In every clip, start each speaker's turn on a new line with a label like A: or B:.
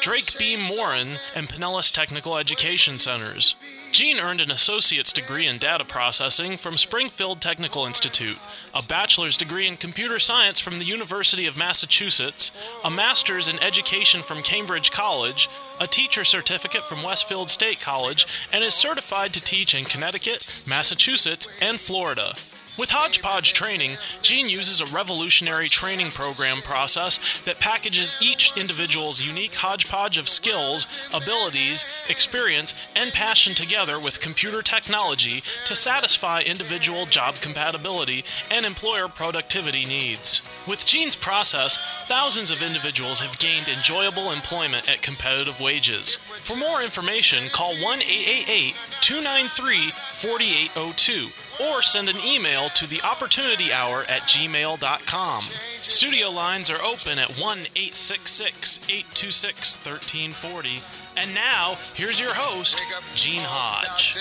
A: Drake Beam Morin, and Pinellas Technical Education Centers. Gene earned an associate's degree in data processing from Springfield Technical Institute, a bachelor's degree in computer science from the University of Massachusetts, a master's in education from Cambridge College, a teacher certificate from Westfield State College, and is certified to teach in Connecticut, Massachusetts, and Florida. With Hodgepodge Training, Gene uses a revolutionary training program process that packages each individual's unique hodgepodge of skills, abilities, experience, and passion together with computer technology to satisfy individual job compatibility and employer productivity needs. With Gene's process, thousands of individuals have gained enjoyable employment at competitive wages. For more information, call 1 888 293 4802 or send an email to the opportunity hour at gmail.com. Studio lines are open at 1 866 826 1340. And now, here's your host, Gene Hodge.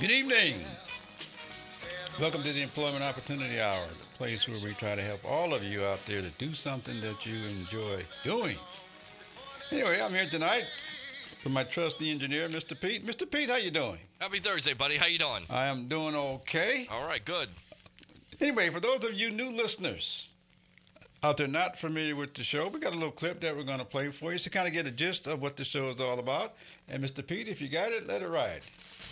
B: Good evening. Welcome to the Employment Opportunity Hour, the place where we try to help all of you out there to do something that you enjoy doing. Anyway, I'm here tonight with my trusty engineer, Mr. Pete. Mr. Pete, how you doing?
C: Happy Thursday, buddy. How you doing?
B: I am doing okay.
C: All right, good.
B: Anyway, for those of you new listeners out there not familiar with the show, we got a little clip that we're going to play for you to kind of get a gist of what the show is all about. And Mr. Pete, if you got it, let it ride.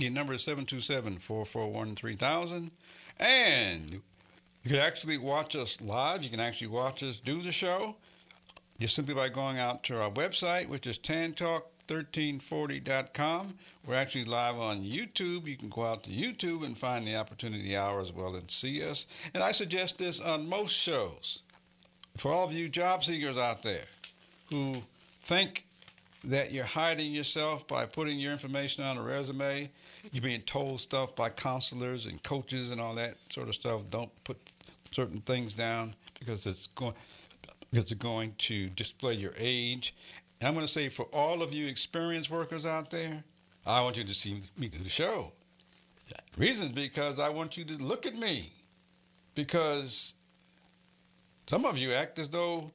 B: the number is 727 441 3000. And you can actually watch us live. You can actually watch us do the show just simply by going out to our website, which is tantalk1340.com. We're actually live on YouTube. You can go out to YouTube and find the Opportunity Hour as well and see us. And I suggest this on most shows. For all of you job seekers out there who think that you're hiding yourself by putting your information on a resume, you're being told stuff by counselors and coaches and all that sort of stuff. Don't put certain things down because it's going because it's going to display your age. And I'm going to say for all of you experienced workers out there, I want you to see me do the show. Reason is because I want you to look at me. Because some of you act as though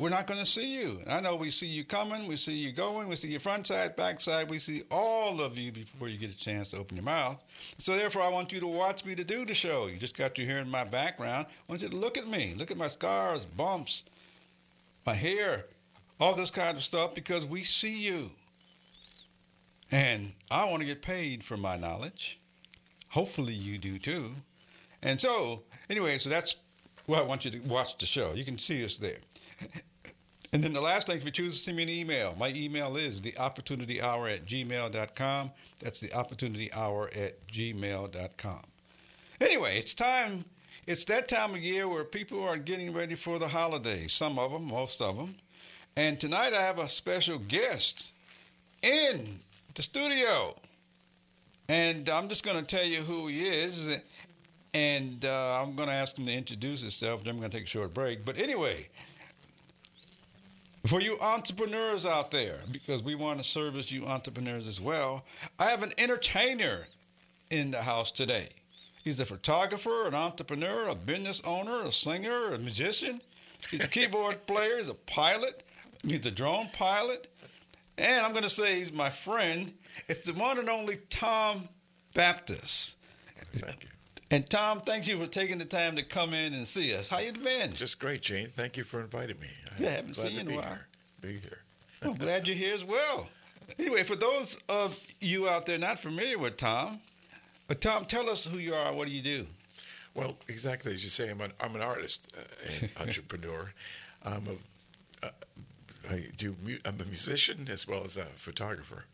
B: we're not going to see you. I know we see you coming, we see you going, we see your front side, back side, we see all of you before you get a chance to open your mouth. So therefore, I want you to watch me to do the show. You just got to hear in my background. I want you to look at me, look at my scars, bumps, my hair, all this kind of stuff because we see you. And I want to get paid for my knowledge. Hopefully, you do too. And so, anyway, so that's why I want you to watch the show. You can see us there. And then the last thing, if you choose to send me an email, my email is the opportunity hour at gmail.com. That's the opportunity hour at gmail.com. Anyway, it's time, it's that time of year where people are getting ready for the holidays. Some of them, most of them. And tonight I have a special guest in the studio. And I'm just going to tell you who he is. And uh, I'm going to ask him to introduce himself. Then I'm going to take a short break. But anyway, for you entrepreneurs out there, because we want to service you entrepreneurs as well, I have an entertainer in the house today. He's a photographer, an entrepreneur, a business owner, a singer, a musician. He's a keyboard player, he's a pilot, he's a drone pilot. And I'm going to say he's my friend. It's the one and only Tom Baptist.
D: Thank you.
B: And Tom, thank you for taking the time to come in and see us. How you been?
D: Just great, Gene. Thank you for inviting me.
B: Yeah, I haven't
D: glad
B: seen you in a while.
D: Here. Be here.
B: I'm glad you're here as well. Anyway, for those of you out there not familiar with Tom, uh, Tom, tell us who you are. What do you do?
D: Well, exactly as you say, I'm an, I'm an artist uh, and entrepreneur. I'm a, uh, I do, I'm a musician as well as a photographer.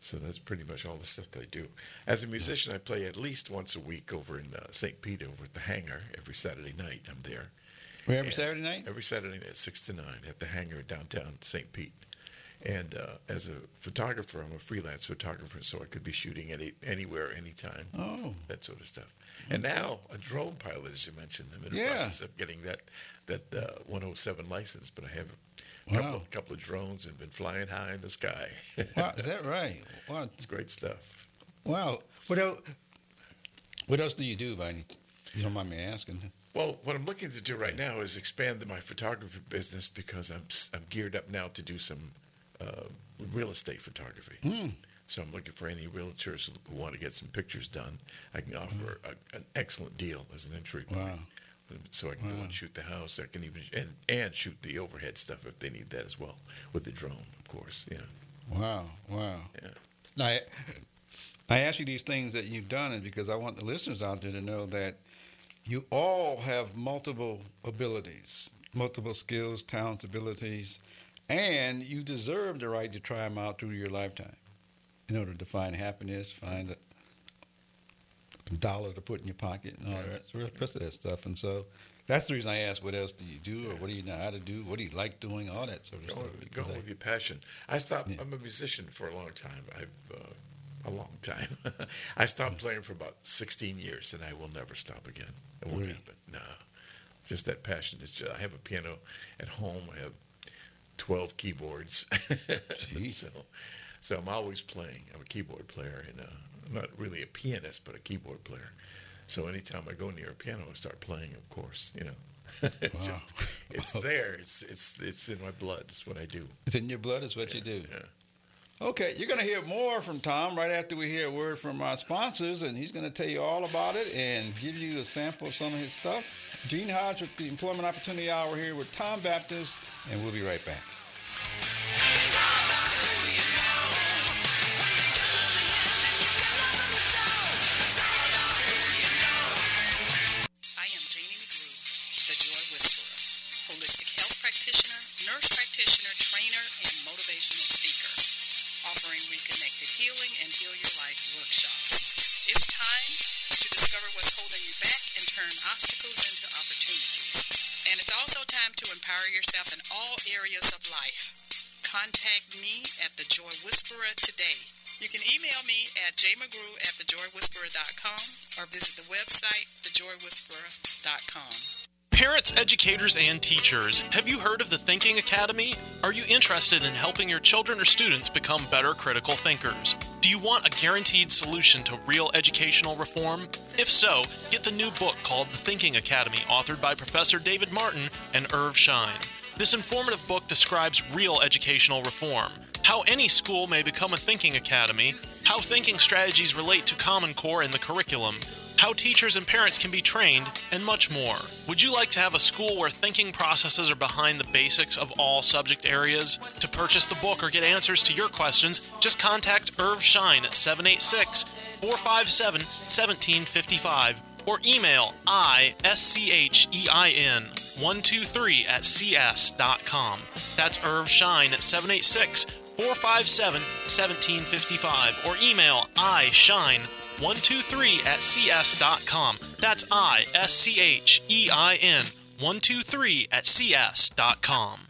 D: So that's pretty much all the stuff that I do. As a musician, I play at least once a week over in uh, St. Pete over at the Hangar every Saturday night. I'm there.
B: Every
D: Yeah.
B: Saturday night?
D: Every Saturday night, six to nine, at the hangar downtown St. Pete. And uh, as a photographer, I'm a freelance photographer, so I could be shooting any anywhere, anytime,
B: Oh,
D: that sort of stuff. And now a drone pilot, as you mentioned, I'm in the
B: Yeah.
D: process of getting that that uh, 107 license, but I have a couple,
B: Wow.
D: couple of drones and been flying high in the sky.
B: wow, is that right? Wow,
D: it's great stuff.
B: wow. What else? What else do you do, Viney? You don't mind me asking?
D: Well, what I'm looking to do right now is expand my photography business because I'm I'm geared up now to do some uh, real estate photography.
B: Hmm.
D: So I'm looking for any realtors who want to get some pictures done. I can offer a, an excellent deal as an entry point.
B: Wow.
D: So I can go and shoot the house. I can even and and shoot the overhead stuff if they need that as well with the drone, of course. Yeah.
B: Wow, wow.
D: Yeah.
B: Now, I, I ask you these things that you've done is because I want the listeners out there to know that you all have multiple abilities, multiple skills, talents, abilities, and you deserve the right to try them out through your lifetime in order to find happiness, find a dollar to put in your pocket, and all that the rest of that stuff. And so that's the reason I ask, what else do you do, or what do you know how to do, what do you like doing, all that sort of
D: Go,
B: stuff.
D: go
B: Because I-
D: with your passion. I stopped.
B: Yeah.
D: I'm a musician for a long time. I've uh, a long time. I stopped playing for about 16 years, and I will never stop again. It won't happen. No, just that passion. Is just. I have a piano at home. I have 12 keyboards. So, so I'm always playing. I'm a keyboard player, and uh, I'm not really a pianist, but a keyboard player. So anytime I go near a piano, I start playing. Of course, you know. it's
B: Wow.
D: just, it's there. It's it's it's in my blood. It's what I do.
B: It's in your blood, is what you do.
D: Yeah.
B: Okay, you're going to hear more from Tom right after we hear a word from our sponsors, and he's going to tell you all about it and give you a sample of some of his stuff. Gene Hodge with the Employment Opportunity Hour here with Tom Baptist, and we'll be right back.
E: Empower yourself in all areas of life. Contact me at the Joy Whisperer today. You can email me at jmcgrew at thejoywhisperer.com or visit the website thejoywhisperer.com.
A: Parents, educators, and teachers, have you heard of the Thinking Academy? Are you interested in helping your children or students become better critical thinkers? Do you want a guaranteed solution to real educational reform? If so, get the new book called The Thinking Academy, authored by Professor David Martin and Irv Schein. This informative book describes real educational reform, how any school may become a thinking academy, how thinking strategies relate to Common Core in the curriculum, how teachers and parents can be trained, and much more. Would you like to have a school where thinking processes are behind the basics of all subject areas? To purchase the book or get answers to your questions, just contact Irv Schein at 786 457 1755 or email ISCHEIN 123 at cs.com. That's Irv Schein at 786 457 1755 or email ischein 123 at cs.com. That's I S C H E I N 123 at cs.com.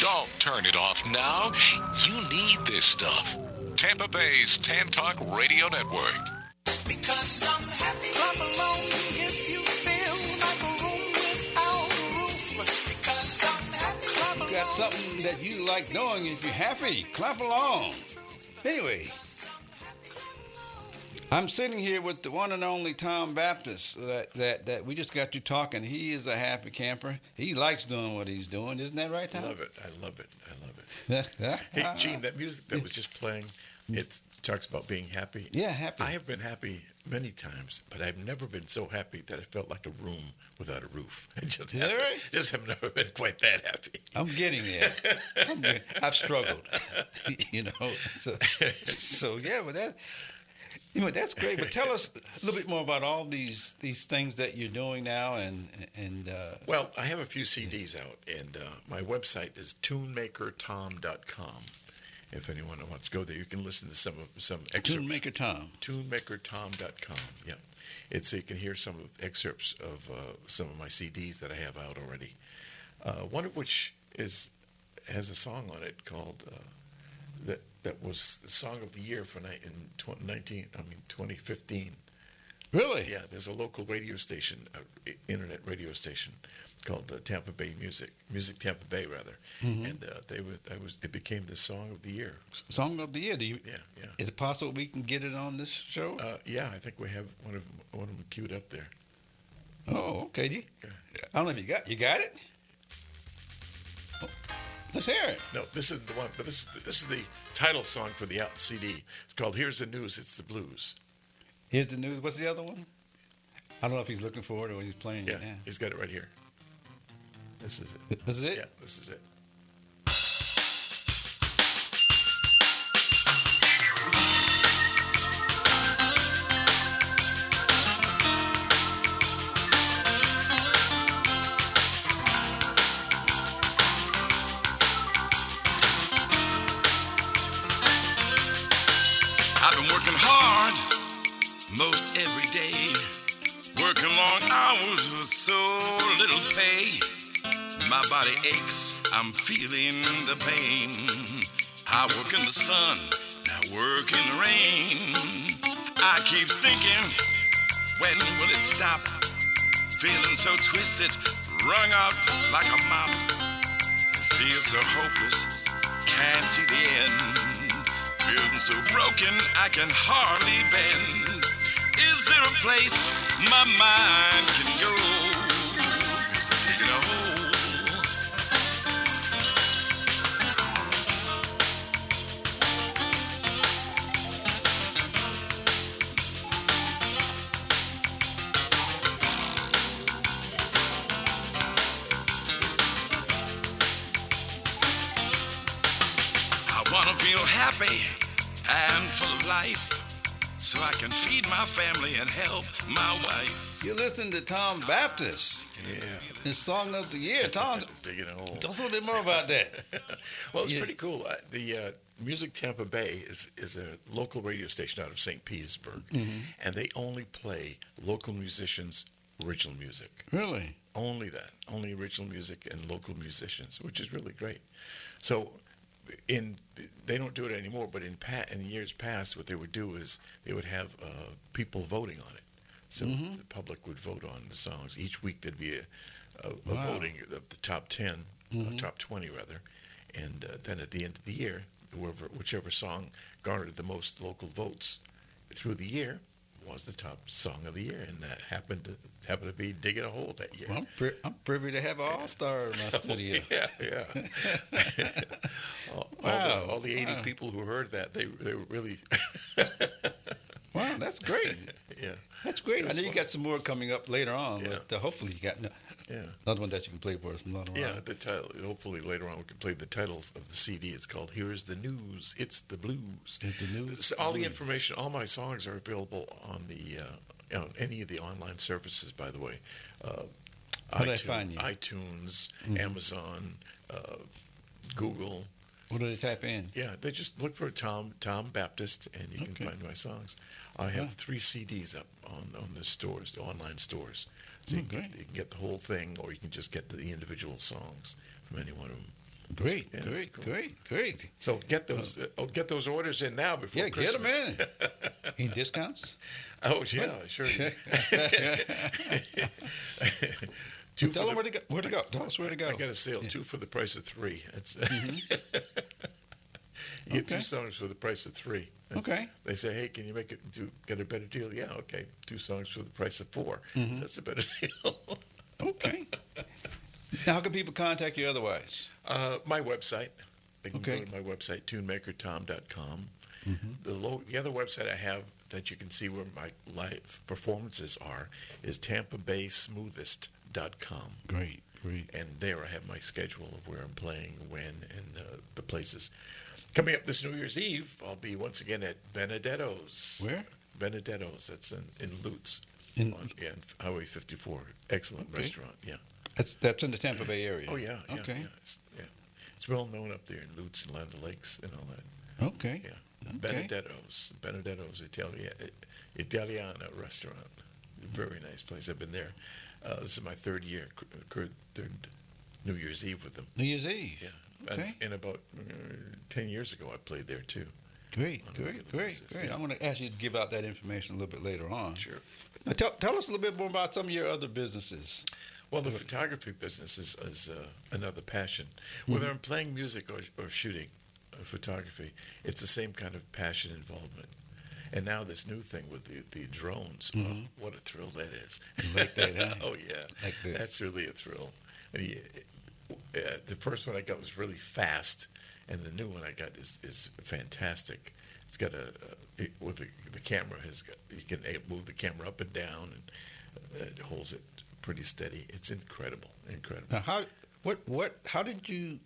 F: Don't turn it off now. You need this stuff. Tampa Bay's Tan Talk Radio Network.
G: Because I'm happy. Clap along if you feel like a room without a roof. Because I'm happy. Clap
B: You got something that you like knowing if you're happy. Clap along. Anyway, I'm sitting here with the one and only Tom Baptist that, that, that we just got you talking. He is a happy camper. He likes doing what he's doing. Isn't that right, Tom?
D: I love it. I love it. I love it. Hey, Gene, that music that was just playing, it talks about being happy.
B: Yeah, happy.
D: I have been happy many times, but I've never been so happy that I felt like a room without a roof. I just
B: Is that
D: haven't-
B: right?
D: Just have never been quite that happy.
B: I'm getting there. I'm, I've struggled, you know. So, so yeah, but that, you know, that's great. But tell us a little bit more about all these these things that you're doing now, and and uh,
D: Well, I have a few CDs out, and uh, my website is tunemakertom.com. If anyone wants to go there, you can listen to some of some excerpts.
B: Tunemaker Tom.
D: tunemakertom.com. Yeah, it's so you can hear some of excerpts of uh, some of my CDs that I have out already. Uh, one of which is has a song on it called uh, that was the song of the year for ni- in tw- 19 I mean 2015.
B: Really?
D: Yeah, there's a local radio station, uh, internet radio station called uh, Tampa Bay Music, Music Tampa Bay rather,
B: Mhm.
D: and uh, they were I was it became the song of the year.
B: Song of the year. Do you?
D: Yeah, yeah.
B: Is it possible we can get it on this show?
D: Uh, yeah, I think we have one of them, one of them queued up there.
B: oh, okay. Do you-
D: Okay.
B: I don't know if you got you got it. Oh, Let's hear it.
D: No, this isn't the one, but this is this is the title song for the out CD. It's called "Here's the News." It's the blues.
B: Here's the news. What's the other one? I don't know if he's looking for it or he's playing
D: Yeah,
B: it now.
D: he's got it right here. This is it.
B: This is it.
D: Yeah, this is it.
H: Aches, I'm feeling the pain. I work in the sun, I work in the rain. I keep thinking, when will it stop? Feeling so twisted, wrung out like a mop. It feels so hopeless, can't see the end. Feeling so broken, I can hardly bend. Is there a place my mind can go?
B: You're listening to Tom Baptist,
D: Yeah.
B: his song of the year. Tom,
D: Digging a hole.
B: tell us a little bit more about that.
D: Well, it's
B: Yeah.
D: pretty cool. Uh, the uh, Music Tampa Bay is, is a local radio station out of St. Petersburg,
B: Mm-hmm.
D: and they only play local musicians' original music.
B: Really?
D: Only that. Only original music and local musicians, which is really great. So, in they don't do it anymore, but in pa- in years past, what they would do is they would have uh, people voting on it. So
B: Mhm.
D: the public would vote on the songs. Each week there'd be a, a, a
B: Wow.
D: voting of the top 10
B: Mhm.
D: uh, top twenty rather, and uh, then at the end of the year, whoever whichever song garnered the most local votes through the year was the top song of the year, and that happened to happened to be "Digging a Hole" that year.
B: Well, I'm, pri- I'm privy to have an all-star in my studio.
D: yeah, yeah. all, all
B: Wow,
D: the, all the eighty
B: wow.
D: people who heard that, they they were really,
B: Wow, that's great.
D: yeah,
B: That's great. I
D: It's
B: know you got some more coming up later on,
D: Yeah.
B: but uh, hopefully you got no,
D: yeah,
B: another one that you can play for us. Another one.
D: yeah. The title. Hopefully later on we can play the titles of the CD. It's called "Here's the News." It's the blues.
B: It's the news.
D: All the information, all my songs are available on the uh, on any of the online services. By the way, uh,
B: I
D: iTunes,
B: find you?
D: iTunes,
B: Mhm.
D: Amazon, uh, Google.
B: What do they type in?
D: Yeah, they just look for Tom Tom Baptist, and you
B: Okay.
D: can find my songs. I have three CDs up on, on the stores, the online stores. So
B: Oh,
D: you, can,
B: great.
D: you can get the whole thing, or you can just get the individual songs from any one of them.
B: Great,
D: Yeah,
B: great,
D: cool.
B: great, great.
D: So get uh, those, uh, oh, get those orders in now before
B: Yeah, get 'em
D: Christmas.
B: in. Any discounts?
D: oh yeah, sure. two
B: Tell them
D: the,
B: where to go. Where to go? Tell us where to go.
D: I got a sale,
B: Yeah.
D: two for the price of three. It's mm-hmm. You get
B: Okay.
D: two songs for the price of three. That's-
B: Okay.
D: They say, hey, can you make it do get a better deal? Yeah, okay. Two songs for the price of 4
B: Mhm.
D: That's a better deal.
B: Okay. now, how can people contact you otherwise?
D: uh, my website. They can
B: Okay.
D: go to my website, tunemakertom.com.
B: Mhm.
D: The low, the other website I have that you can see where my live performances are is tampabaysmoothest.com.
B: Great, great.
D: And there I have my schedule of where I'm playing, when, and uh, the places. Coming up this New Year's Eve, I'll be once again at Benedetto's.
B: Where?
D: Benedetto's. That's in, in Lutz.
B: In,
D: on, yeah, Highway 54. Excellent
B: Okay.
D: restaurant. Yeah.
B: that's that's in the Tampa Bay area.
D: Oh yeah. yeah
B: Okay.
D: Yeah. It's, yeah. It's well known up there in Lutz and Land Lakes and all that.
B: Okay.
D: Yeah.
B: Okay.
D: Benedetto's. Benedetto's Italia, Italiana restaurant. Very nice place. I've been there. Uh, this is my third year, third New Year's Eve with them.
B: New Year's Eve.
D: Yeah.
B: Okay.
D: And, and about uh, 10 years ago, I played there too.
B: Great, great, great,
D: basis,
B: great.
D: yeah.
B: I'm going to ask you to give out that information a little bit later on.
D: Sure.
B: Now, tell, tell us a little bit more about some of your other businesses.
D: Well, the photography business is, is uh, another passion. Whether I'm playing music or, or shooting uh, photography, it's the same kind of passion involvement. And now this new thing with the, the drones, oh,
B: Mhm.
D: what a thrill that is.
B: Like that, huh?
D: oh, yeah.
B: Like that.
D: That's really a thrill. Uh, the first one I got was really fast, and the new one I got is, is fantastic. It's got a, it, with the, the camera has got you can move the camera up and down, and uh, it holds it pretty steady. It's incredible, incredible.
B: Now, how what what how did you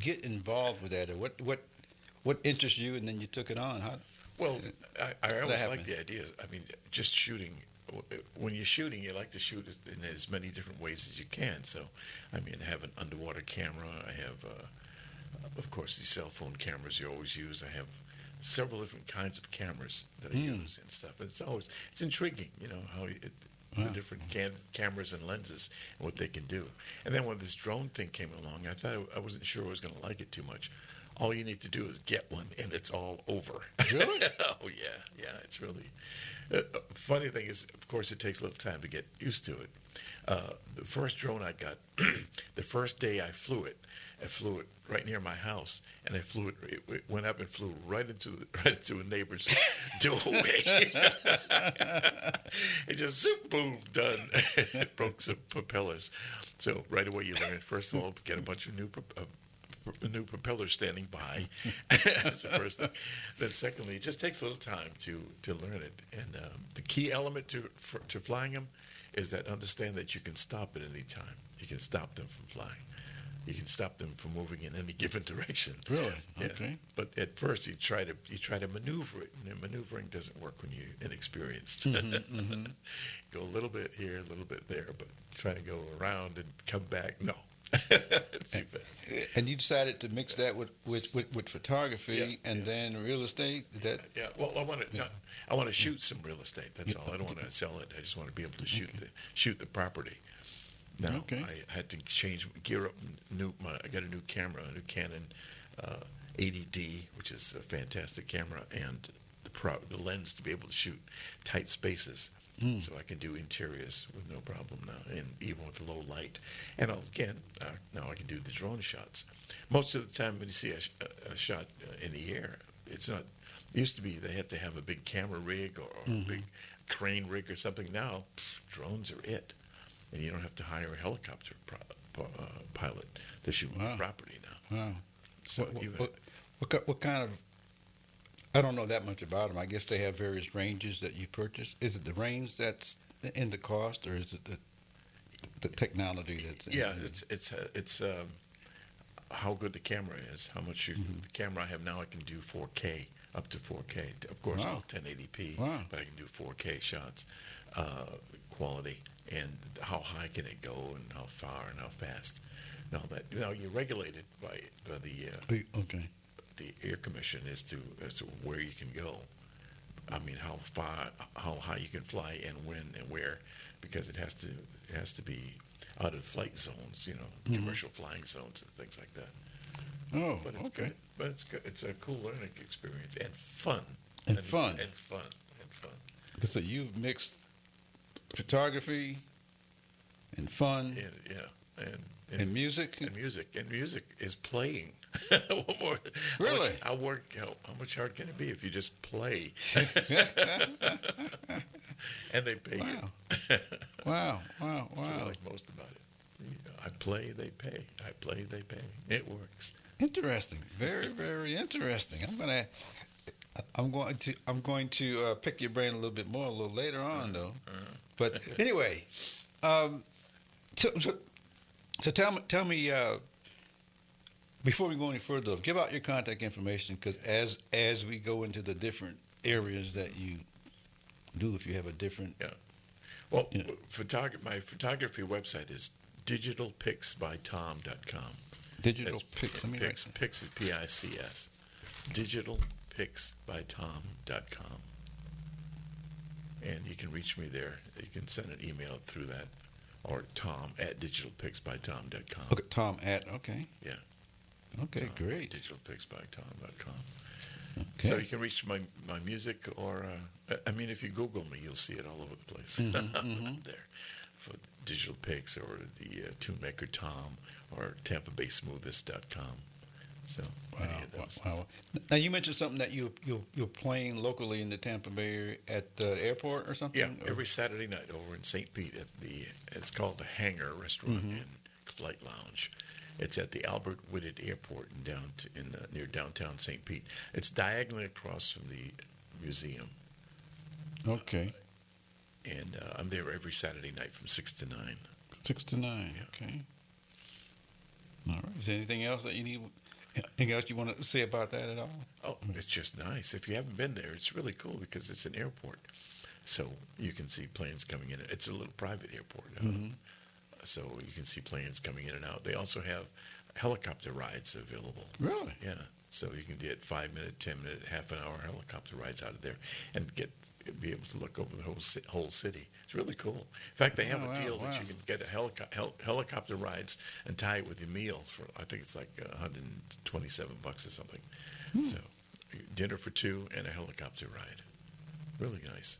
B: get involved with that, or what what what interested you, and then you took it on? How
D: Well, I, I always like the idea. I mean, just shooting. When you're shooting, you like to shoot as- in as many different ways as you can. So, I mean, I have an underwater camera. I have, uh, of course, the cell phone cameras you always use. I have several different kinds of cameras that I
B: Mm.
D: use and stuff. And it's always it's intriguing, you know, how it,
B: Wow.
D: the different can, cameras and lenses and what they can do. And then when this drone thing came along, I thought I, I wasn't sure I was going to like it too much. All you need to do is get one, and it's all over.
B: Really?
D: oh yeah, yeah. It's really uh, uh, funny thing is, of course, it takes a little time to get used to it. Uh, the first drone I got, the first day I flew it, I flew it right near my house, and I flew it. It, went up and flew right into the, right into a neighbor's doorway. it just zoop, boom, done. it broke some propellers. So right away you learn. First of all, get a bunch of new. Uh, new propeller standing by. That's the first thing. Then, secondly, it just takes a little time to to learn it. And um, the key element to for, to flying them is that understand that you can stop at any time. You can stop them from flying. you can stop them from moving in any given direction.
B: Really?
D: Yeah.
B: Okay.
D: But at first, you try to you try to maneuver it, and maneuvering doesn't work when you're inexperienced.
B: Mm-hmm,
D: go a little bit here, a little bit there, but try to go around and come back. No, too fast.
B: And you decided to mix that with with, with, with photography
D: Yeah,
B: and
D: yeah.
B: then real estate. Is that
D: Yeah, well, I want to. no, I want to shoot some real estate. That's all. I don't want to sell it. I just want to be able to shoot the shoot the property. Now,
B: Okay.
D: I had to change gear up. New, my, I got a new camera, a new Canon uh, 80D, which is a fantastic camera, and pro, the lens to be able to shoot tight spaces.
B: Mm.
D: So I can do interiors with no problem now, and even with low light. And I'll, again, uh, now I can do the drone shots. Most of the time, when you see a, sh- a, shot uh, in the air, it's not. It used to be they had to have a big camera rig or, or a big crane rig or something. Now, pff, drones are it, and you don't have to hire a helicopter pro, uh, pilot to shoot
B: Wow.
D: property now.
B: wow?
D: So
B: what, what, what, what kind of? I don't know that much about them. I guess they have various ranges that you purchase. Is it the range that's in the cost, or is it the the technology that's in
D: yeah,
B: it?
D: it's it's uh, it's um, how good the camera is. How much you,
B: Mm-hmm.
D: the camera I have now, I can do 4K up to 4K. Of course,
B: Wow.
D: all 1080p,
B: Wow.
D: but I can do 4K shots, uh, quality, and how high can it go, and how far, and how fast, and all that. You know, you're regulated by by the uh,
B: okay.
D: The air commission as to as to where you can go. I mean, how far, how high you can fly, and when and where, because it has to it has to be out of flight zones, you know,
B: Mm-hmm.
D: commercial flying zones and things like that.
B: Oh,
D: But it's
B: okay.
D: good. But it's good. It's a cool learning experience and fun.
B: And fun.
D: and fun and fun.
B: So you've mixed photography and fun
D: And, yeah, and and,
B: and music.
D: and music and music is playing. what more? How
B: Really?
D: much, how work? How, how much hard can it be if you just play? and they pay you.
B: Wow, wow, Wow!
D: That's what I like most about it. You know, I play, they pay. I play, they pay. It works.
B: Interesting. Very, very interesting. I'm gonna, I'm going to, I'm going to uh, pick your brain a little bit more a little later on, though. But anyway, um, so, so, so tell me, tell me, uh, before we go any further, give out your contact information because as as we go into the different areas that you do, if you have a different, yeah.
D: Well,
B: Yeah.
D: photog- my photography website is digitalpicsbytom.com.
B: digital
D: That's
B: pics. Me
D: Pics, Pics is P-I-C-S. Digitalpicsbytom.com. And you can reach me there. You can send an email through that or tom at digitalpicsbytom.com.
B: Okay, Tom at okay.
D: Yeah.
B: Okay,
D: at
B: great.
D: Digitalpicsbytom.com.
B: Okay.
D: So you can reach my, my music, or uh, I- mean, if you Google me, you'll see it all over the place
B: Mm-hmm,
D: there for Digital Pics or the uh, Tune Maker Tom or Tampa Bay So
B: Wow,
D: any of those.
B: wow. Now you mentioned something that you you you're playing locally in the Tampa Bay at the airport or something.
D: Yeah,
B: Or-
D: every Saturday night over in St. Pete at the it's called the Hangar Restaurant
B: Mm-hmm.
D: and Flight Lounge. It's at the Albert Whitted Airport in down in uh, near downtown St. Pete. It's diagonally across from the museum,
B: okay,
D: and uh, I'm there every Saturday night from six to nine.
B: six to nine.
D: Yeah.
B: Okay. All right. Is there anything else that you need? Anything else you want to say about that at all?
D: Oh, it's just nice. If you haven't been there, it's really cool because it's an airport, so you can see planes coming in. It's a little private airport, uh,
B: Mhm.
D: So you can see planes coming in and out. They also have helicopter rides available.
B: Really?
D: Yeah, so you can get five minute, ten minute, half an hour helicopter rides out of there and get be able to look over the whole ci- whole city. It's really cool. In fact, they have
B: Oh,
D: a
B: wow,
D: deal that you can get a helico- hel- helicopter rides and tie it with your meal for I think it's like 127 bucks or something.
B: Hmm.
D: So dinner for two and a helicopter ride. Really nice.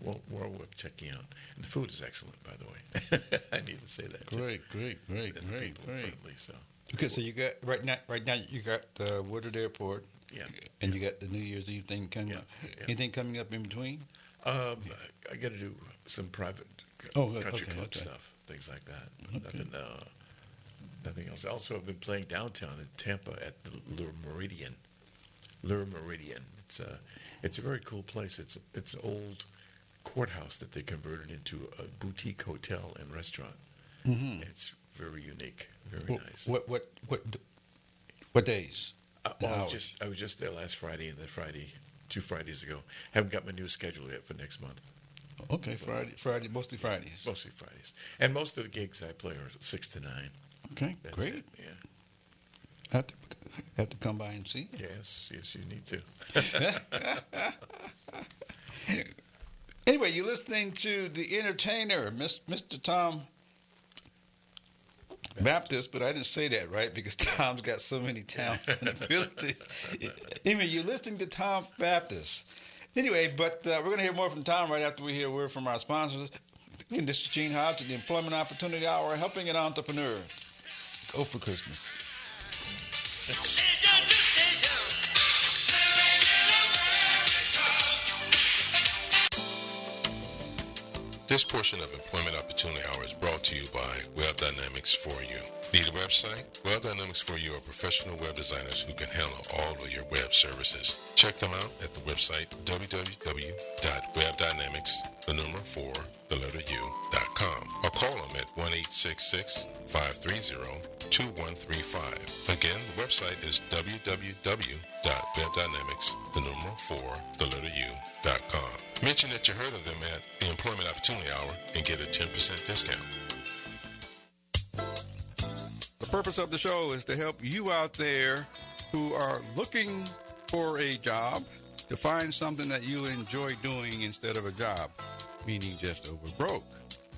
D: Well, well worth checking out. And the food is excellent, by the way. I need to say that. too.
B: Great, great, great,
D: And the
B: great,
D: people are
B: great.
D: friendly. So
B: Okay, so you got right now. Right now, you got uh, Whitted Airport,
D: yeah.
B: and you got the New Year's Eve thing coming
D: Yeah,
B: up.
D: yeah.
B: Anything coming up in between?
D: Um, I, I got to do some private
B: Oh,
D: country
B: Okay,
D: club
B: okay.
D: stuff, things like that.
B: Okay.
D: Nothing, uh, nothing else. Also, I've been playing downtown in Tampa at the Le Meridien. Le Meridien. It's a, it's a very cool place. It's it's old courthouse that they converted into a boutique hotel and restaurant.
B: Mm-hmm.
D: It's very unique, very
B: Wh-
D: nice.
B: What what what what days?
D: Uh, well, I was just I was just there last Friday and then Friday, two Fridays ago. Haven't got my new schedule yet for next month.
B: Okay, Friday, Friday, mostly Fridays.
D: Mostly Fridays, and most of the gigs I play are six to nine.
B: Okay,
D: That's
B: great.
D: it. Yeah.
B: Have to have to come by and see. you.
D: Yes. Yes, you need to.
B: Anyway, you're listening to the entertainer, Mr. Tom Baptist, but I didn't say that right because Tom's got so many talents and abilities. anyway, you're listening to Tom Baptist. Anyway, but uh, we're going to hear more from Tom right after we hear a word from our sponsors. Again, this is Gene Hodge at the Employment Opportunity Hour, helping an entrepreneur go for Christmas.
I: This portion of Employment Opportunity Hour is brought to you by Web Dynamics for You. Need a website? Web Dynamics for You are professional web designers who can handle all of your web services. Check them out at the website www.webdynamics, the number 4, the letter Or call them at 1-866-530-2135. Again, the website is www.webdynamics, the number 4, the letter U.com. Mention that you heard of them at the Employment Opportunity Hour and get a 10% discount.
B: The purpose of the show is to help you out there who are looking for a job to find something that you enjoy doing instead of a job, meaning just over broke.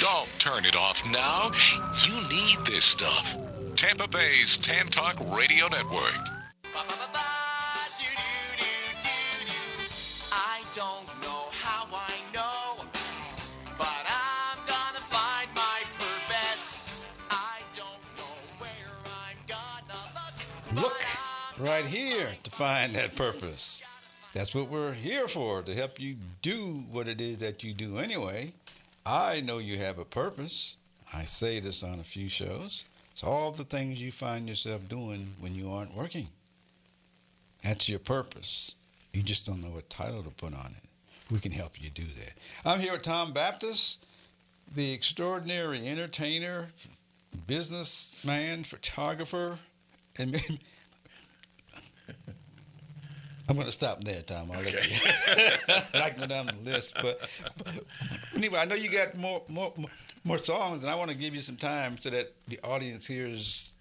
F: Don't turn it off now. You need this stuff. Tampa Bay's Tan Talk Radio Network.
G: I don't know how I know, but I'm gonna find my purpose. I don't know where I'm gonna look.
B: Look right here to find that purpose. That's what we're here for, to help you do what it is that you do anyway. I know you have a purpose. I say this on a few shows. It's all the things you find yourself doing when you aren't working. That's your purpose. You just don't know what title to put on it. We can help you do that. I'm here with Tom Baptist, the extraordinary entertainer, businessman, photographer, and I'm going to stop there, Tom. I'll let you I can down the list, but, but anyway, I know you got more more more- songs, and I want to give you some time so that the audience hears.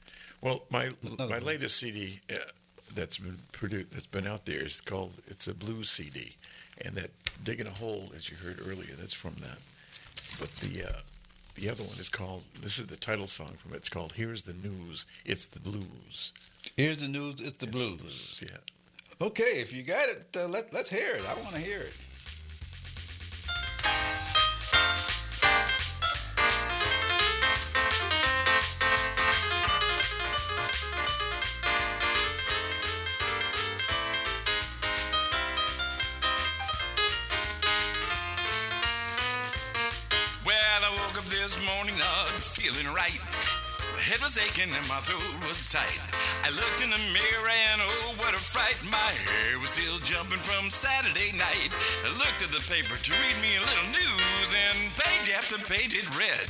D: Well, my my
B: one.
D: latest CD uh, that's been produced, that's been out there, is called it's a blues CD, and that digging a hole, as you heard earlier, that's from that. But the uh, the other one is called. This is the title song from it. It's called "Here's the News." It's the blues.
B: Here's the news. It's the
D: It's
B: blues.
D: Yeah.
B: Okay, if you got it, uh, let let's hear it. I want to hear it.
H: Aching and my throat was tight. I looked in the mirror and oh, what a fright. My hair was still jumping from Saturday night. I looked at the paper to read me a little news and page after page it read,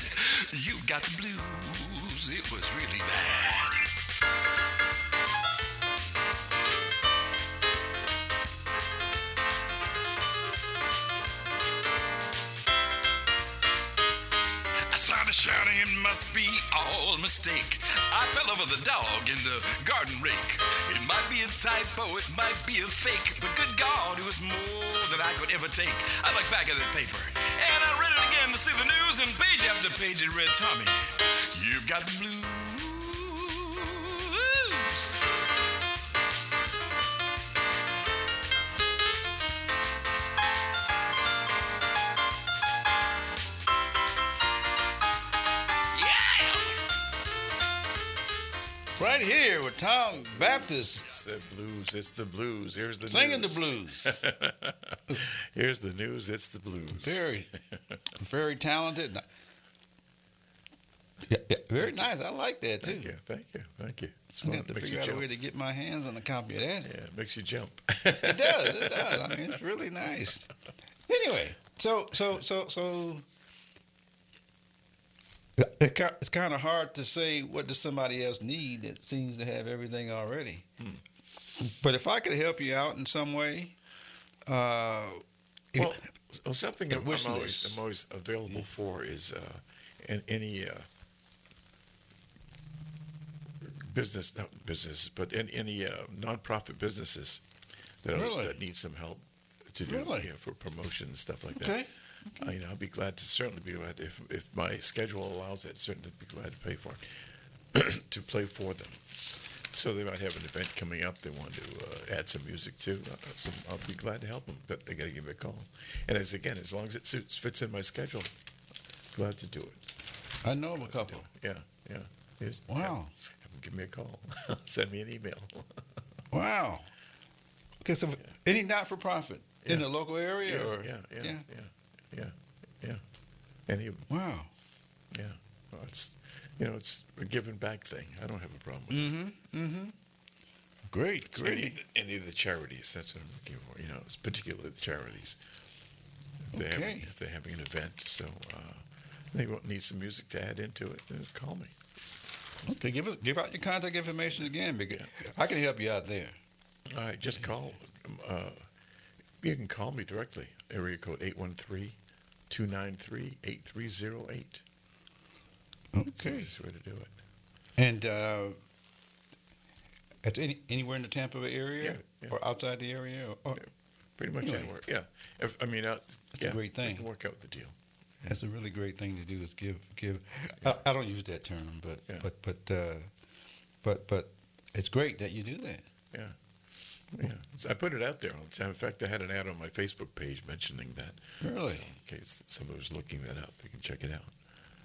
H: You've got the blues. It was really bad. Shouting, it must be all mistake. I fell over the dog in the garden rake. It might be a typo, it might be a fake, but good God, it was more than I could ever take. I looked back at the paper and I read it again to see the news, and page after page it read, Tommy, you've got the blues.
B: Right here with Tom Baptist
D: It's the blues. It's the blues. Here's the news.
B: singing the blues.
D: Here's the news. It's the blues.
B: Very, very talented. Yeah, yeah, very nice. I like that too.
D: Thank you. Thank you. Thank you. It's
B: I
D: fun.
B: got to
D: Makes you
B: figure out a way to get my hands on a copy of that.
D: Yeah, it makes you jump.
B: It does. It does. I mean, it's really nice. Anyway, so so so so. It, it's kind of hard to say what does somebody else need that seems to have everything already. But if I could help you out in some way, uh,
D: Well, well something I'm, I'm always. I'm always available for is uh, an, any uh, business, not business, but any, any uh, nonprofit businesses that,
B: Really?
D: that need some help to do
B: Really?
D: yeah, for promotion and stuff like that. Uh, you know, I'll be glad to certainly be glad if if my schedule allows it. Certainly be glad to pay for it to play for them. So they might have an event coming up. They want to uh, add some music to. Uh, so I'll be glad to help them. But they got to give me a call. And as again, as long as it suits fits in my schedule, glad to do it.
B: I know of a couple.
D: Yeah, yeah. Yes,
B: Wow.
D: Have, them give me a call. Send me an email.
B: Wow. Okay, so any not for profit in
D: Yeah.
B: the local area,
D: yeah,
B: or
D: yeah, yeah,
B: yeah.
D: Yeah, yeah, And he
B: wow.
D: well, it's you know it's a giving back thing. I don't have a problem with it.
B: Mm-hmm. Mm-hmm. Great,
D: Any,
B: great.
D: any of the charities, that's what I'm looking for, you know, it's particularly the charities. If they're, having,
B: Okay.
D: if they're having an event, so uh, they won't need some music to add into it, call me.
B: Okay, give us give out your contact information again because I can help you out there.
D: All right, just call. Uh, you can call me directly, area code 813 293 8308. That's the
B: Okay.
D: way to do it.
B: And uh, at any anywhere in the Tampa Bay area
D: Yeah, yeah.
B: or outside the area, or, or-
D: Pretty much
B: Really?
D: anywhere. Yeah. If, I mean, uh,
B: That's a great thing.
D: can work out the deal.
B: that's a really great thing to do is give give. I, I don't use that term, but
D: Yeah.
B: but but uh, but but it's great that you do that.
D: Yeah, so I put it out there. In fact, I had an ad on my Facebook page mentioning that.
B: Really?
D: So in case somebody was looking that up, you can check it out.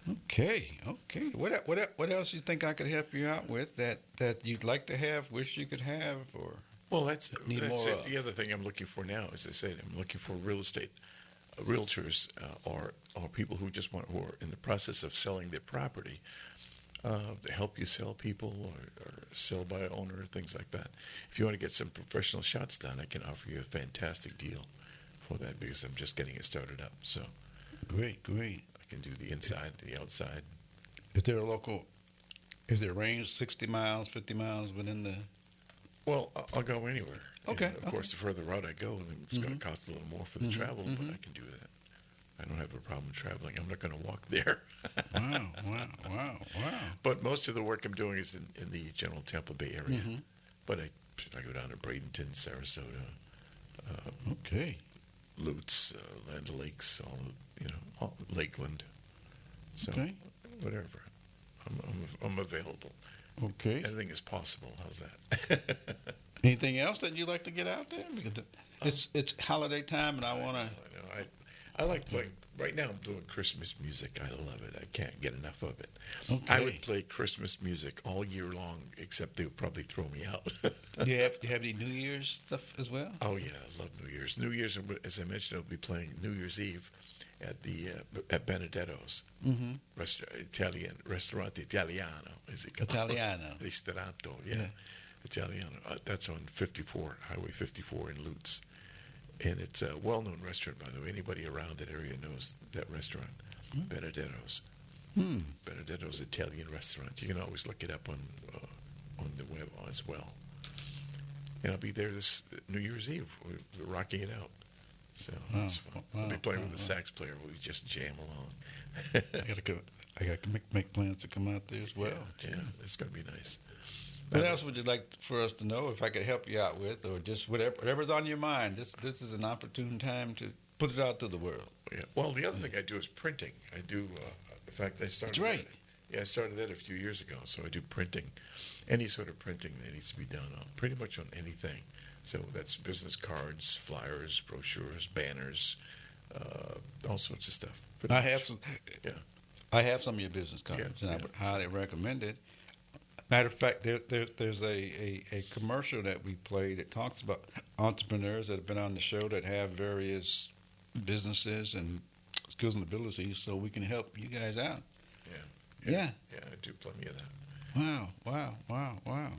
B: Okay, okay. What what what else you think I could help you out with that that you'd like to have, wish you could have, or
D: Well, that's, that's it.
B: of.
D: the other thing I'm looking for now. As I said, I'm looking for real estate uh, realtors uh, or or people who just want who are in the process of selling their property uh, to help you sell people or, or sell by owner things like that. If you want to get some professional shots done, I can offer you a fantastic deal for that because I'm just getting it started up. So
B: great, great.
D: I can do the inside, the outside.
B: Is there a local? Is there a range sixty miles, fifty miles within the?
D: Well, I'll go anywhere. You
B: Okay,
D: know, of course, the further out I go, it's going to cost a little more for the
B: Mhm,
D: travel, but
B: mhm.
D: I can do that. I don't have a problem traveling. I'm not going to walk there.
B: Wow, wow, wow, wow.
D: But most of the work I'm doing is in, in the general Tampa Bay area.
B: Mhm.
D: But I, I go down to Bradenton, Sarasota, uh,
B: Okay.
D: Lutz, uh, Land Lakes, all you know, all, Lakeland. So
B: Okay.
D: whatever, I'm, I'm I'm available.
B: Okay.
D: Anything is possible. How's that?
B: Anything else that you'd like to get out there? Because it- it's it's holiday time, and I want to.
D: I know. I, I like playing. Right now, I'm doing Christmas music. I love it. I can't get enough of it. I would play Christmas music all year long, except they would probably throw me out.
B: Do you have do you have any New Year's stuff as well?
D: oh yeah, I love New Year's. New Year's, as I mentioned, I'll be playing New Year's Eve at the uh, at Benedetto's
B: Mm-hmm.
D: restaurant, Italian Restaurante Italiano. Is it called?
B: Italiano.
D: Ristorante, yeah.
B: Yeah.
D: Italiano. Uh, that's on 54, Highway 54 in Lutz. And it's a well known restaurant, by the way. Anybody around that area knows that restaurant, Benedetto's.
B: Hmm.
D: Benedetto's Italian restaurant. You can always look it up on uh, on the web as well. And I'll be there this New Year's Eve. We're, rocking it out. So
B: Wow.
D: it's fun. I'll be playing
B: Wow.
D: with the sax player. We just jam along.
B: I gotta go. I got to make, make plans to come out there as well.
D: yeah, yeah, it's going to be nice.
B: What else would you like for us to know? If I could help you out with, or just whatever whatever's on your mind. This this is an opportune time to put it out to the world.
D: Yeah. Well, the other thing I do is printing. I do. Uh, in fact, I started.
B: That's right.
D: That, yeah, I started that a few years ago. So I do printing, any sort of printing that needs to be done on pretty much on anything. So that's business cards, flyers, brochures, banners, uh, all sorts of stuff.
B: I have some.
D: Yeah.
B: I have some of your business cards,
D: Yeah,
B: and I would highly recommend it. Matter of fact, there, there, there's a, a, a commercial that we play that talks about entrepreneurs that have been on the show that have various businesses and skills and abilities, so we can help you guys out.
D: Yeah.
B: Yeah.
D: Yeah, I do plenty of that.
B: Wow. Wow. Wow. Wow.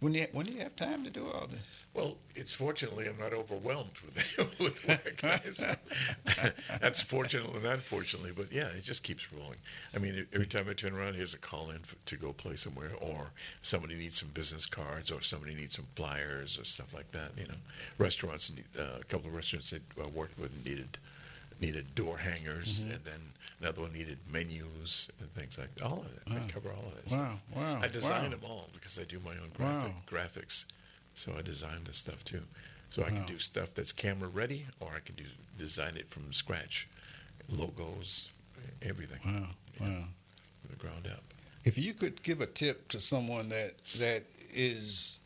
B: When do you when do you have time to do all this?
D: Well, it's fortunately I'm not overwhelmed with with work. That's fortunate and unfortunately, but yeah, it just keeps rolling. I mean, every time I turn around, here's a call in for, to go play somewhere, or somebody needs some business cards, or somebody needs some flyers, or stuff like that. You know, restaurants, uh, a couple of restaurants that I worked with needed needed door hangers, mm-hmm. and then another one needed menus and things like all of it. I cover all of that
B: Wow.
D: stuff.
B: Wow.
D: I design
B: wow.
D: them all because I do my own graphic,
B: Wow.
D: graphics. So I design this stuff too. So I can do stuff that's camera ready, or I can do design it from scratch, logos, everything
B: Wow. Wow.
D: from the ground up.
B: If you could give a tip to someone that that is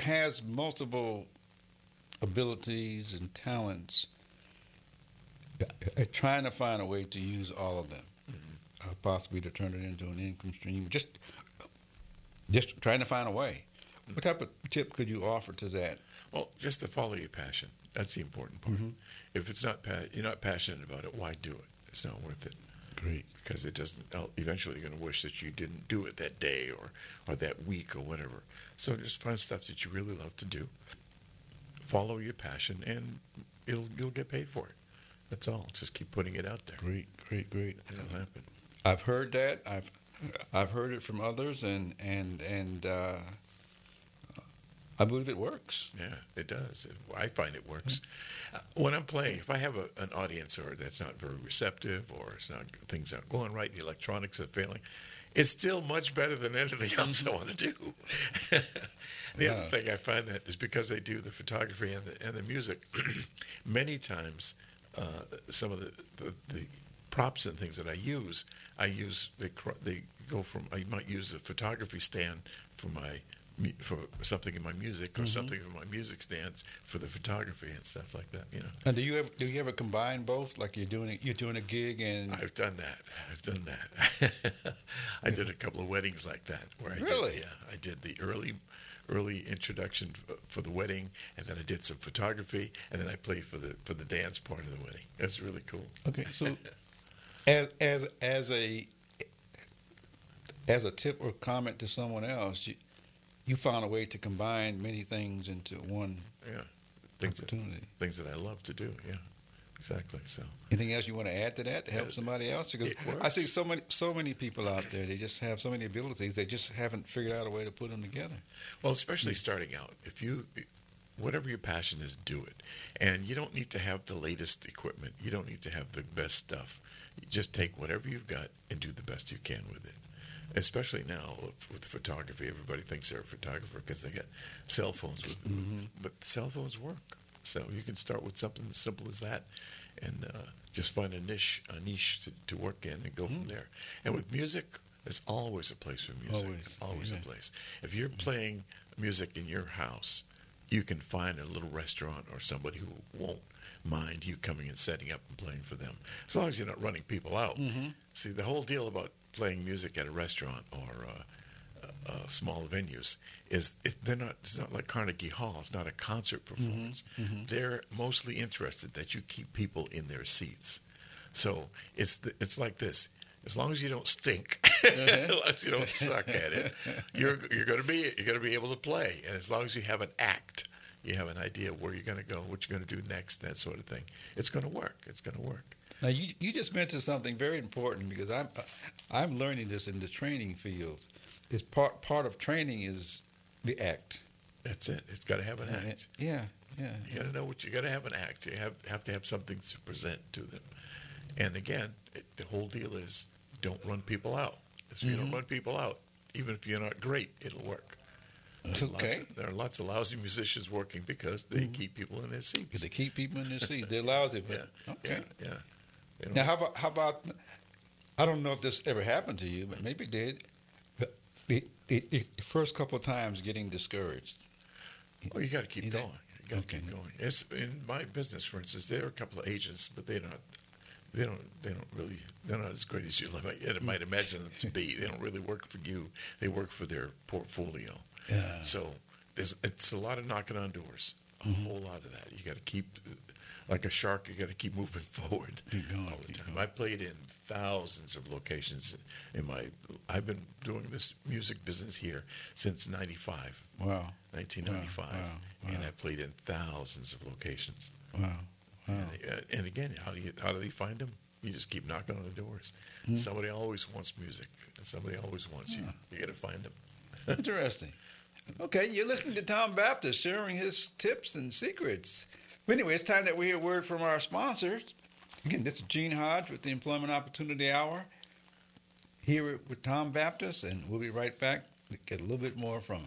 B: has multiple abilities and talents, trying to find a way to use all of them, uh, possibly to turn it into an income stream, just just trying to find a way. What type of tip could you offer to that?
D: Well, just to follow your passion. That's the important part.
B: Mhm.
D: If it's not pa- you're not passionate about it, why do it? It's not worth it
B: Great.
D: because it doesn't. Eventually, you're going to wish that you didn't do it that day or or that week or whatever. So just find stuff that you really love to do. Follow your passion, and it'll you'll get paid for it. That's all. Just keep putting it out there.
B: Great, great, great.
D: It'll happen.
B: I've heard that. I've I've heard it from others, and and and uh, I believe it works.
D: Yeah, it does. I find it works. Uh, When I'm playing, if I have a, an audience or that's not very receptive or it's not things aren't going right, the electronics are failing, it's still much better than anything else I want to do. the other thing I find that is because they do the photography and the, and the music, many times uh, some of the, the, the props and things that I use, I use they cr- they go from I might use a photography stand for my mu- for something in my music or something for my music stands for the photography and stuff like that. You know,
B: And do you ever do you ever combine both? Like you're doing a, you're doing a gig and
D: I've done that. I've done that. I did a couple of weddings like that where I
B: Really?
D: did, yeah, I did the early early introduction f- for the wedding, and then I did some photography, and then I played for the for the dance part of the wedding. That's really cool.
B: okay. So as as as a as a tip or comment to someone else, you you found a way to combine many things into one
D: Yeah, things that,
B: opportunity.
D: things that I love to do. Yeah, exactly. So
B: Anything else you want to add to that to help
D: Uh,
B: somebody else? Because I see so many so many people out there. They just have so many abilities. They just haven't figured out a way to put them together.
D: Well, especially starting out, if you, whatever your passion is, do it. And you don't need to have the latest equipment. You don't need to have the best stuff. You just take whatever you've got and do the best you can with it. Especially now with, photography, everybody thinks they're a photographer because they got cell phones. With, But cell phones work, so you can start with something as simple as that, and uh, just find a niche, a niche to, to work in, and go from there. And with music, there's always a place for music.
B: Always,
D: always
B: yeah.
D: a place. If you're playing music in your house, you can find a little restaurant or somebody who won't mind you coming and setting up and playing for them, as long as you're not running people out.
B: Mm-hmm.
D: See, the whole deal about playing music at a restaurant or uh, uh, small venues is it, they're not. It's not like Carnegie Hall. It's not a concert performance. They're mostly interested that you keep people in their seats. So it's the, it's like this. As long as you don't stink, as long as you don't suck at it, you're you're gonna be you're gonna be able to play. And as long as you have an act, you have an idea of where you're gonna go, what you're gonna do next, that sort of thing. It's gonna work. It's gonna work.
B: Now you you just mentioned something very important because I'm I'm learning this in the training field. It's part part of training is the act.
D: That's it. It's got to have an act.
B: Yeah, yeah.
D: You got to know what you got to have an act. You have have to have something to present to them. And again, it, the whole deal is don't run people out. If you don't
B: Mhm.
D: run people out, even if you're not great, it'll work. There are lots
B: Okay.
D: of- there are lots of lousy musicians working because they keep people in their seats.
B: They keep people in their seats. They're lousy, but
D: Yeah,
B: okay.
D: yeah, yeah.
B: Now, how about how about? I don't know if this ever happened to you, but maybe it did. The, the, the first couple of times getting discouraged.
D: Oh, you got to keep
B: You
D: going. You got to
B: Okay.
D: keep going. It's in my business, for instance. There are a couple of agents, but they're not. They don't. They don't really. They're not as great as you might, might imagine them to be. They don't really work for you. They work for their portfolio.
B: Yeah.
D: So there's. It's a lot of knocking on doors. A
B: Mm-hmm.
D: whole lot of that. You got to keep. Like a shark, you got to keep moving forward
B: going,
D: all the time. I played in thousands of locations in my. I've been doing this music business here since '95.
B: Wow.
D: 1995,
B: Wow, wow,
D: and. I played in thousands of locations.
B: Wow. Wow.
D: And, uh, and again, how do you how do they find them? You just keep knocking on the doors.
B: Hmm.
D: Somebody always wants music. Somebody always wants you. You got to find them.
B: Interesting. Okay, you're listening to Tom Baptist sharing his tips and secrets. But anyway, it's time that we hear a word from our sponsors. Again, this is Gene Hodge with the Employment Opportunity Hour. Here with Tom Baptist, and we'll be right back to get a little bit more from him.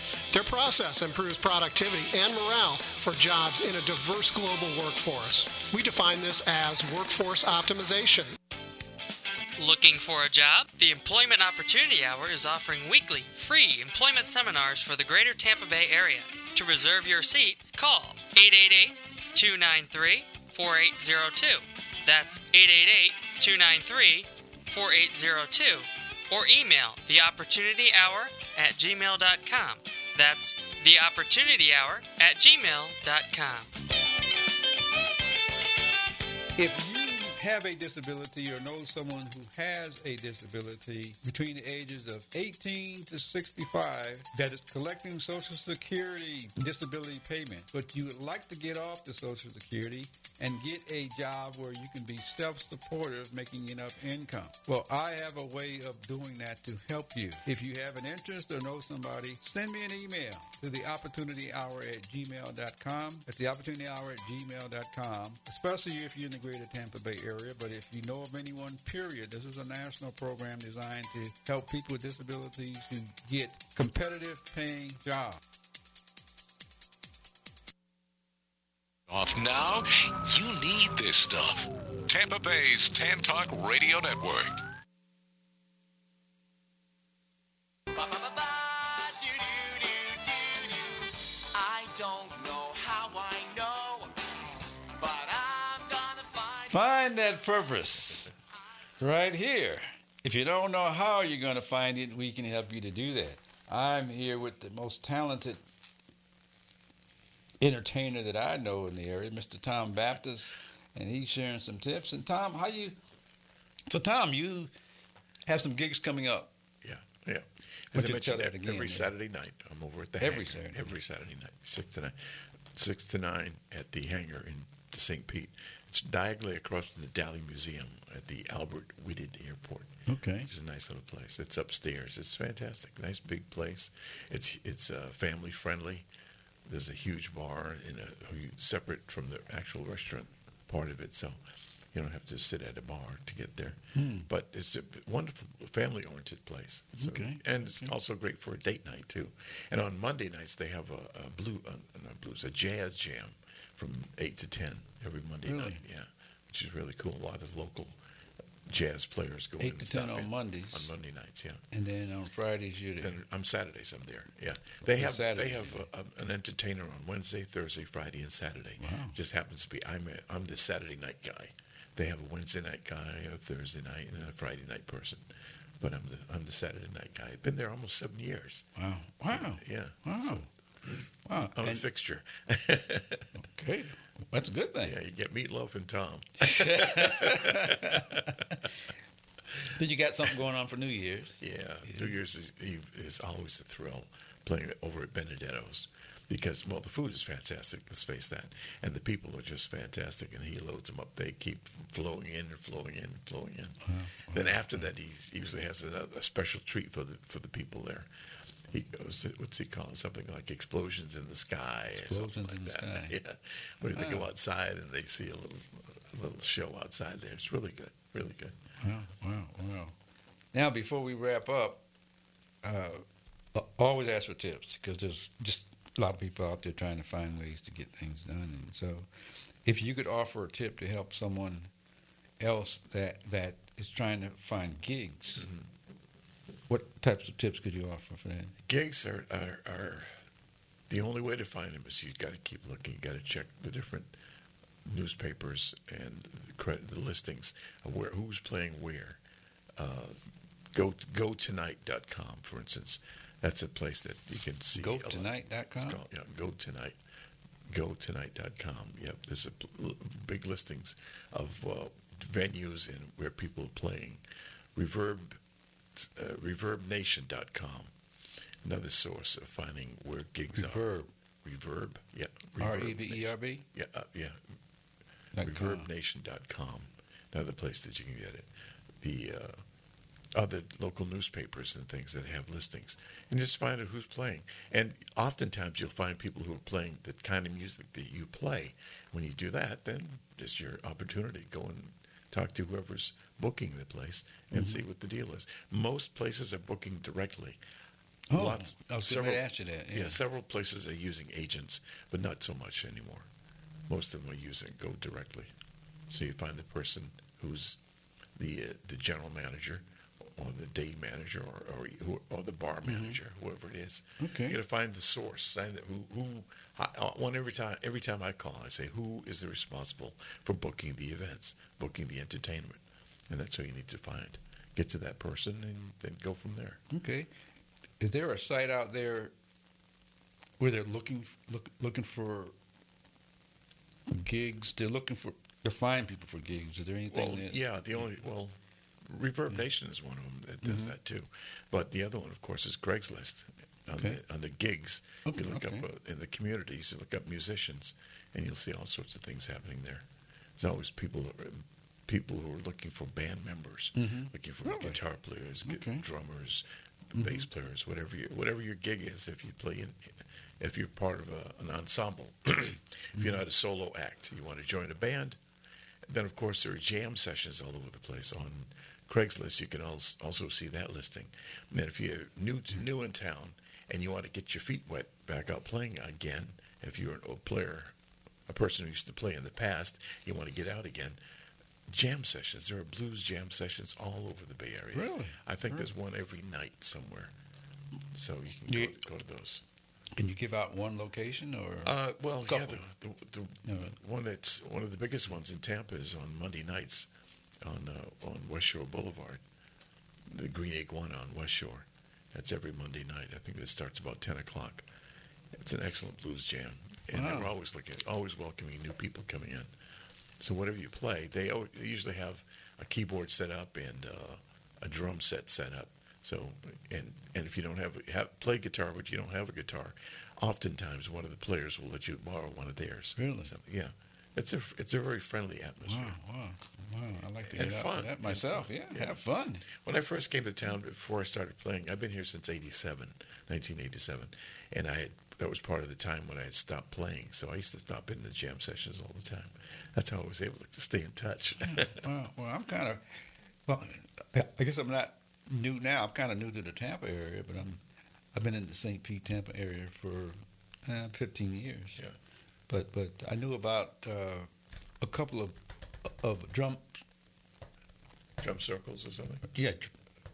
J: Their process improves productivity and morale for jobs in a diverse global workforce. We define this as workforce optimization.
K: Looking for a job? The Employment Opportunity Hour is offering weekly free employment seminars for the greater Tampa Bay area. To reserve your seat, call 888 293 4802. That's 888 293 4802. Or email theopportunityhour at gmail.com. That's theopportunityhour at gmail.com.
B: If you have a disability or know someone who has a disability between the ages of 18 to 65 that is collecting Social Security disability payment, but you would like to get off the Social Security and get a job where you can be self-supportive, making enough income. Well, I have a way of doing that to help you. If you have an interest or know somebody, send me an email to the opportunity hour at gmail.com. That's the opportunity hour at gmail.com, especially if you're in the greater Tampa Bay area. But if you know of anyone, period, this is a national program designed to help people with disabilities to get competitive paying jobs.
F: Off now? You need this stuff. Tampa Bay's Tan Talk Radio Network.
G: I find.
B: That purpose right here. If you don't know how you're going to find it, we can help you to do that. I'm here with the most talented entertainer that I know in the area, Mr. Tom Baptist, and he's sharing some tips. And Tom, how you? So Tom, you have some gigs coming up.
D: Yeah, yeah. As I mentioned,
B: that again,
D: every? Saturday night, I'm over at the
B: Every
D: hangar.
B: Saturday
D: Every Saturday night, six to nine, six to nine at the hangar in St. Pete. It's diagonally across from the Dali Museum at the Albert Whitted Airport.
B: Okay.
D: It's a nice little place. It's upstairs. It's fantastic. Nice big place. It's it's uh, family friendly. There's a huge bar in a separate from the actual restaurant part of it, so you don't have to sit at a bar to get there.
B: Hmm.
D: But it's a wonderful family oriented place. So,
B: Okay.
D: And it's also great for a date night too. And on Monday nights they have a, a blue, uh, not blues, a jazz jam from eight to ten every Monday
B: Really?
D: night. Yeah, which is really cool. A lot of local jazz players go in
B: Eight
D: and
B: to ten on
D: in
B: Mondays.
D: On Monday nights, yeah.
B: And then on Fridays you're there.
D: Then on Saturdays I'm there. Yeah, they
B: On
D: have
B: Saturday.
D: they have a, a, an entertainer on Wednesday, Thursday, Friday, and Saturday.
B: Wow.
D: Just happens to be I'm a, I'm the Saturday night guy. They have a Wednesday night guy, a Thursday night, and a Friday night person. But I'm the I'm the Saturday night guy. I've been there almost seven years.
B: Wow. Wow.
D: Yeah.
B: Wow.
D: So
B: Wow.
D: I'm a fixture.
B: okay. That's a good thing.
D: Yeah, you get meatloaf and Tom.
B: Did you got something going on for New Year's?
D: Yeah, New Year's is, Eve is always a thrill playing over at Benedetto's because well the food is fantastic. Let's face that, and the people are just fantastic. And he loads them up. They keep flowing in and flowing in and flowing in. Then after that, he usually has a, a special treat for the for the people there. He goes, what's he calling? Something like explosions in the sky. or something like
B: in the
D: that.
B: sky.
D: Yeah, where they go outside and they see a little a little show outside there. It's really good, really good.
B: Wow, wow, wow. Now, before we wrap up, uh, always ask for tips because there's just a lot of people out there trying to find ways to get things done. And so, if you could offer a tip to help someone else that that is trying to find gigs, what types of tips could you offer for that?
D: gigs are, are, are the only way to find them is you've got to keep looking. You got to check the different newspapers and the, credit, the listings of where who's playing where. Uh, go go tonight.com, for instance. That's a place that you can see.
B: Go
D: a lot-
B: tonight.com?
D: Called, yeah, go tonight. Go tonight.com. Yep, there's a big listings of uh, venues and where people are playing. Reverb, uh, ReverbNation.com, another source of finding where gigs
B: Reverb.
D: are. Reverb, yeah.
B: R
D: Reverb
B: E V E. R B.
D: Yeah, uh, yeah.
B: Dot.
D: ReverbNation.com, another place that you can get it. The uh, other local newspapers and things that have listings, and just find out who's playing. And oftentimes you'll find people who are playing the kind of music that you play. When you do that, then it's your opportunity. Go and talk to whoever's booking the place and
B: Mm-hmm.
D: see what the deal is. Most places are booking directly.
B: Oh,
D: Lots,
B: I was going to ask you that.
D: yeah, several places are using agents, but not so much anymore. Most of them are using go directly. So you find the person who's the uh, the general manager, or the day manager, or or, or the bar manager, whoever it is.
B: Okay.
D: You got to find the source. Find who who. I, one every time every time I call, I say who is the responsible for booking the events, booking the entertainment, and that's who you need to find. Get to that person and then go from there.
B: Okay. Is there a site out there where they're looking look, looking for gigs? They're looking for to find people for gigs. Is there anything
D: Well,
B: that
D: yeah, the only well, Reverb Nation is one of them that does
B: Mhm.
D: that too. But the other one, of course, is Craigslist. On,
B: Okay.
D: the, on the gigs,
B: Okay,
D: you look
B: okay.
D: up uh, in the communities, you look up musicians, and you'll see all sorts of things happening there. There's always people people who are looking for band members,
B: Mhm.
D: looking for
B: Really?
D: guitar players,
B: Okay.
D: drummers,
B: Mhm.
D: bass players, whatever your whatever your gig is. If you play in, if you're part of a, an ensemble, if
B: Mm-hmm.
D: you're not a solo act, you want to join a band. Then, of course, there are jam sessions all over the place on Craigslist. You can als- also see that listing. And if you're new to, new in town and you want to get your feet wet back out playing again, if you're an old player, a person who used to play in the past, you want to get out again. Jam sessions. There are blues jam sessions all over the Bay Area.
B: Really?
D: I think there's one every night somewhere. So you can
B: You-
D: go, go to those.
B: can you give out one location or
D: Uh, well, yeah, the, the, the
B: No.
D: one that's one of the biggest ones in Tampa is on Monday nights on uh, on West Shore Boulevard, the Green Iguana on West Shore. That's every Monday night. I think it starts about ten o'clock. It's an excellent blues jam, and
B: Wow.
D: they're always looking, always welcoming new people coming in. So whatever you play, they, usually have a keyboard set up and uh, a drum set set up. So and and if you don't have, have play guitar, but you don't have a guitar, oftentimes one of the players will let you borrow one of theirs.
B: Really?
D: Yeah, It's a it's a very friendly atmosphere.
B: Wow, wow, wow! I like to
D: And
B: get out
D: fun.
B: with that myself.
D: fun.
B: Yeah,
D: Yeah.
B: have fun.
D: When I first came to town before I started playing, I've been here since 87, 1987, and I had, that was part of the time when I had stopped playing. So I used to stop in the jam sessions all the time. That's how I was able to stay in touch.
B: well, well, I'm kind of well. I guess I'm not new now. I'm kind of new to the Tampa area, but I'm I've been in the St. Pete, Tampa area for uh, 15 years.
D: Yeah.
B: But but I knew about uh, a couple of of drum
D: Drum circles or something.
B: yeah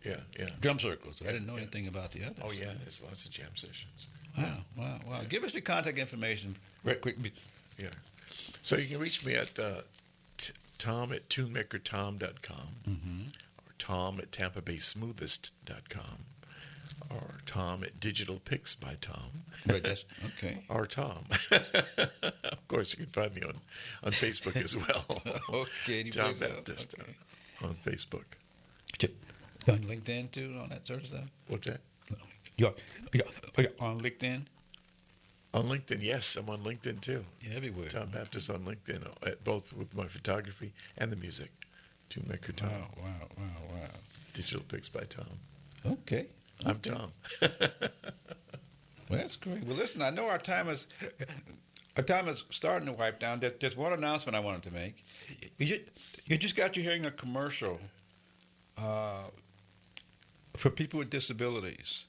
D: Yeah, yeah.
B: drum circles. I didn't know
D: Yeah.
B: anything about the others.
D: Oh yeah, there's lots of jam sessions.
B: Wow, wow, wow. Give us your contact information right quick.
D: Yeah. So you can reach me at uh, t- tom at tunemakertom.com
B: Mm-hmm.
D: or tom at tampa bay smoothest.com or tom at digital pics by tom
B: Right, that's okay.
D: or tom of course you can find me on, on facebook as well
B: Okay,
D: tom baptist
B: Okay.
D: on facebook
B: On LinkedIn too, on that sort of stuff.
D: what's that
B: You're, you're, you're on LinkedIn.
D: on linkedin yes i'm on linkedin too
B: Yeah, everywhere.
D: tom baptist on linkedin uh, both with my photography and the music tunemaker tom
B: Wow, wow, wow, wow.
D: digital pics by tom
B: Okay.
D: i'm
B: okay.
D: tom
B: Well, that's great. Well, listen, I know our time is our time is starting to wipe down. There, there's one announcement I wanted to make. You just, you just got you hearing a commercial uh, for people with disabilities,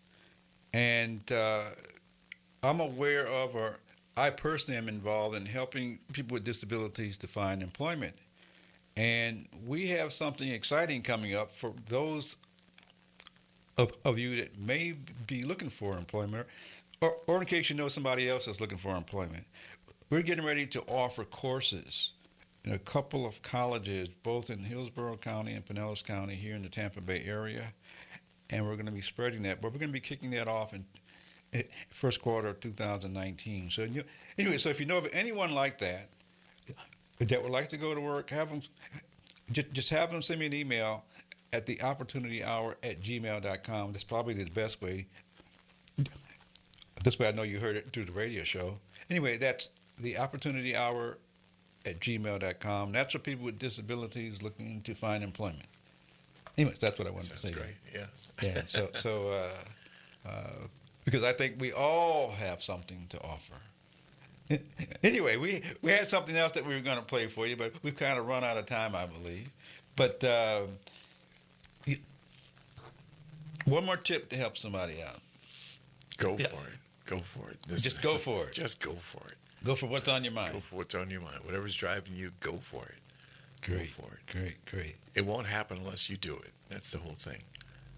B: and uh, I'm aware of, or I personally am involved in helping people with disabilities to find employment. And we have something exciting coming up for those of, of you that may be looking for employment or, or in case you know somebody else that's looking for employment. We're getting ready to offer courses in a couple of colleges, both in Hillsborough County and Pinellas County here in the Tampa Bay area. And we're going to be spreading that, but we're going to be kicking that off in eh, first quarter of 2019. So anyway, so if you know of anyone like that that would like to go to work, have them just, just have them send me an email at the opportunity hour at gmail.com. That's probably the best way. This way I know you heard it through the radio show. Anyway, that's the opportunity hour at gmail.com. That's for people with disabilities looking to find employment. Anyways, that's what I wanted
D: Sounds
B: to say.
D: great. Yeah.
B: Yeah. So, so uh, uh, because I think we all have something to offer. Anyway, we we had something else that we were going to play for you, but we've kind of run out of time, I believe. But uh, you- one more tip to help somebody out:
D: Go
B: Yeah.
D: for it. Go for it.
B: Just go for it.
D: Just go for it.
B: go for what's on your mind.
D: Go for what's on your mind. Whatever's driving you, go for it.
B: Great,
D: Go for it.
B: great, great.
D: It won't happen unless you do it. That's the whole thing.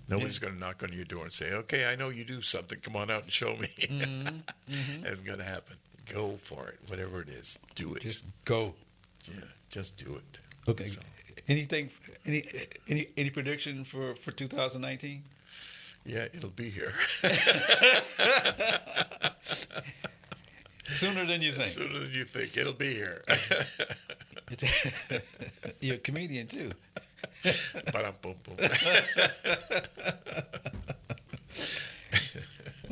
D: Nobody's going to knock on your door and say, "Okay, I know you do something. Come on out and show me."
B: Mm-hmm.
D: That's going to happen. Go for it. Whatever it is, do it.
B: Just go.
D: yeah, just do it.
B: Okay.
D: So,
B: Anything? Any any any prediction for for 2019?
D: yeah, it'll be here
B: Sooner than you think.
D: sooner than you think. It'll be here.
B: You're a comedian too.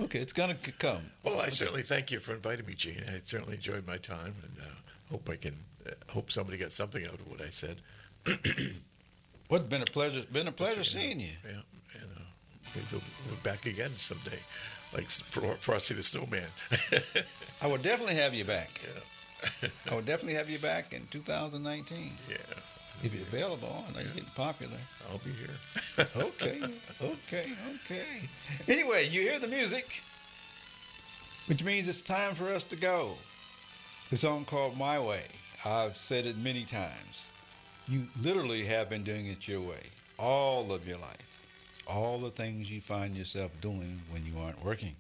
B: Okay, it's gonna come.
D: Well, I certainly thank you for inviting me, Gene. I certainly enjoyed my time, and uh, hope I can uh, hope somebody got something out of what I said.
B: Well, it's been a pleasure. Been a pleasure seeing you.
D: Yeah, and uh, maybe we'll be back again someday, like Frosty the Snowman.
B: I will definitely have you back.
D: yeah,
B: I will definitely have you back in 2019
D: yeah,
B: if you're available. I know you're getting popular.
D: I'll be here.
B: Okay, okay, okay. Anyway, you hear the music, which means it's time for us to go. The song called My Way. I've said it many times. You literally have been doing it your way all of your life. All the things you find yourself doing when you aren't working.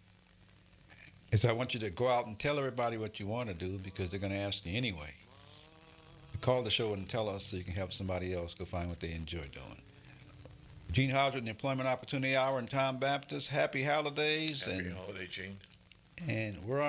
B: So I want you to go out and tell everybody what you want to do because they're going to ask you anyway. Call the show and tell us so you can help somebody else go find what they enjoy doing. Gene Hodge with the Employment Opportunity Hour and Tom Baptist. Happy holidays.
D: Happy
B: and,
D: holiday, Gene.
B: and we're on.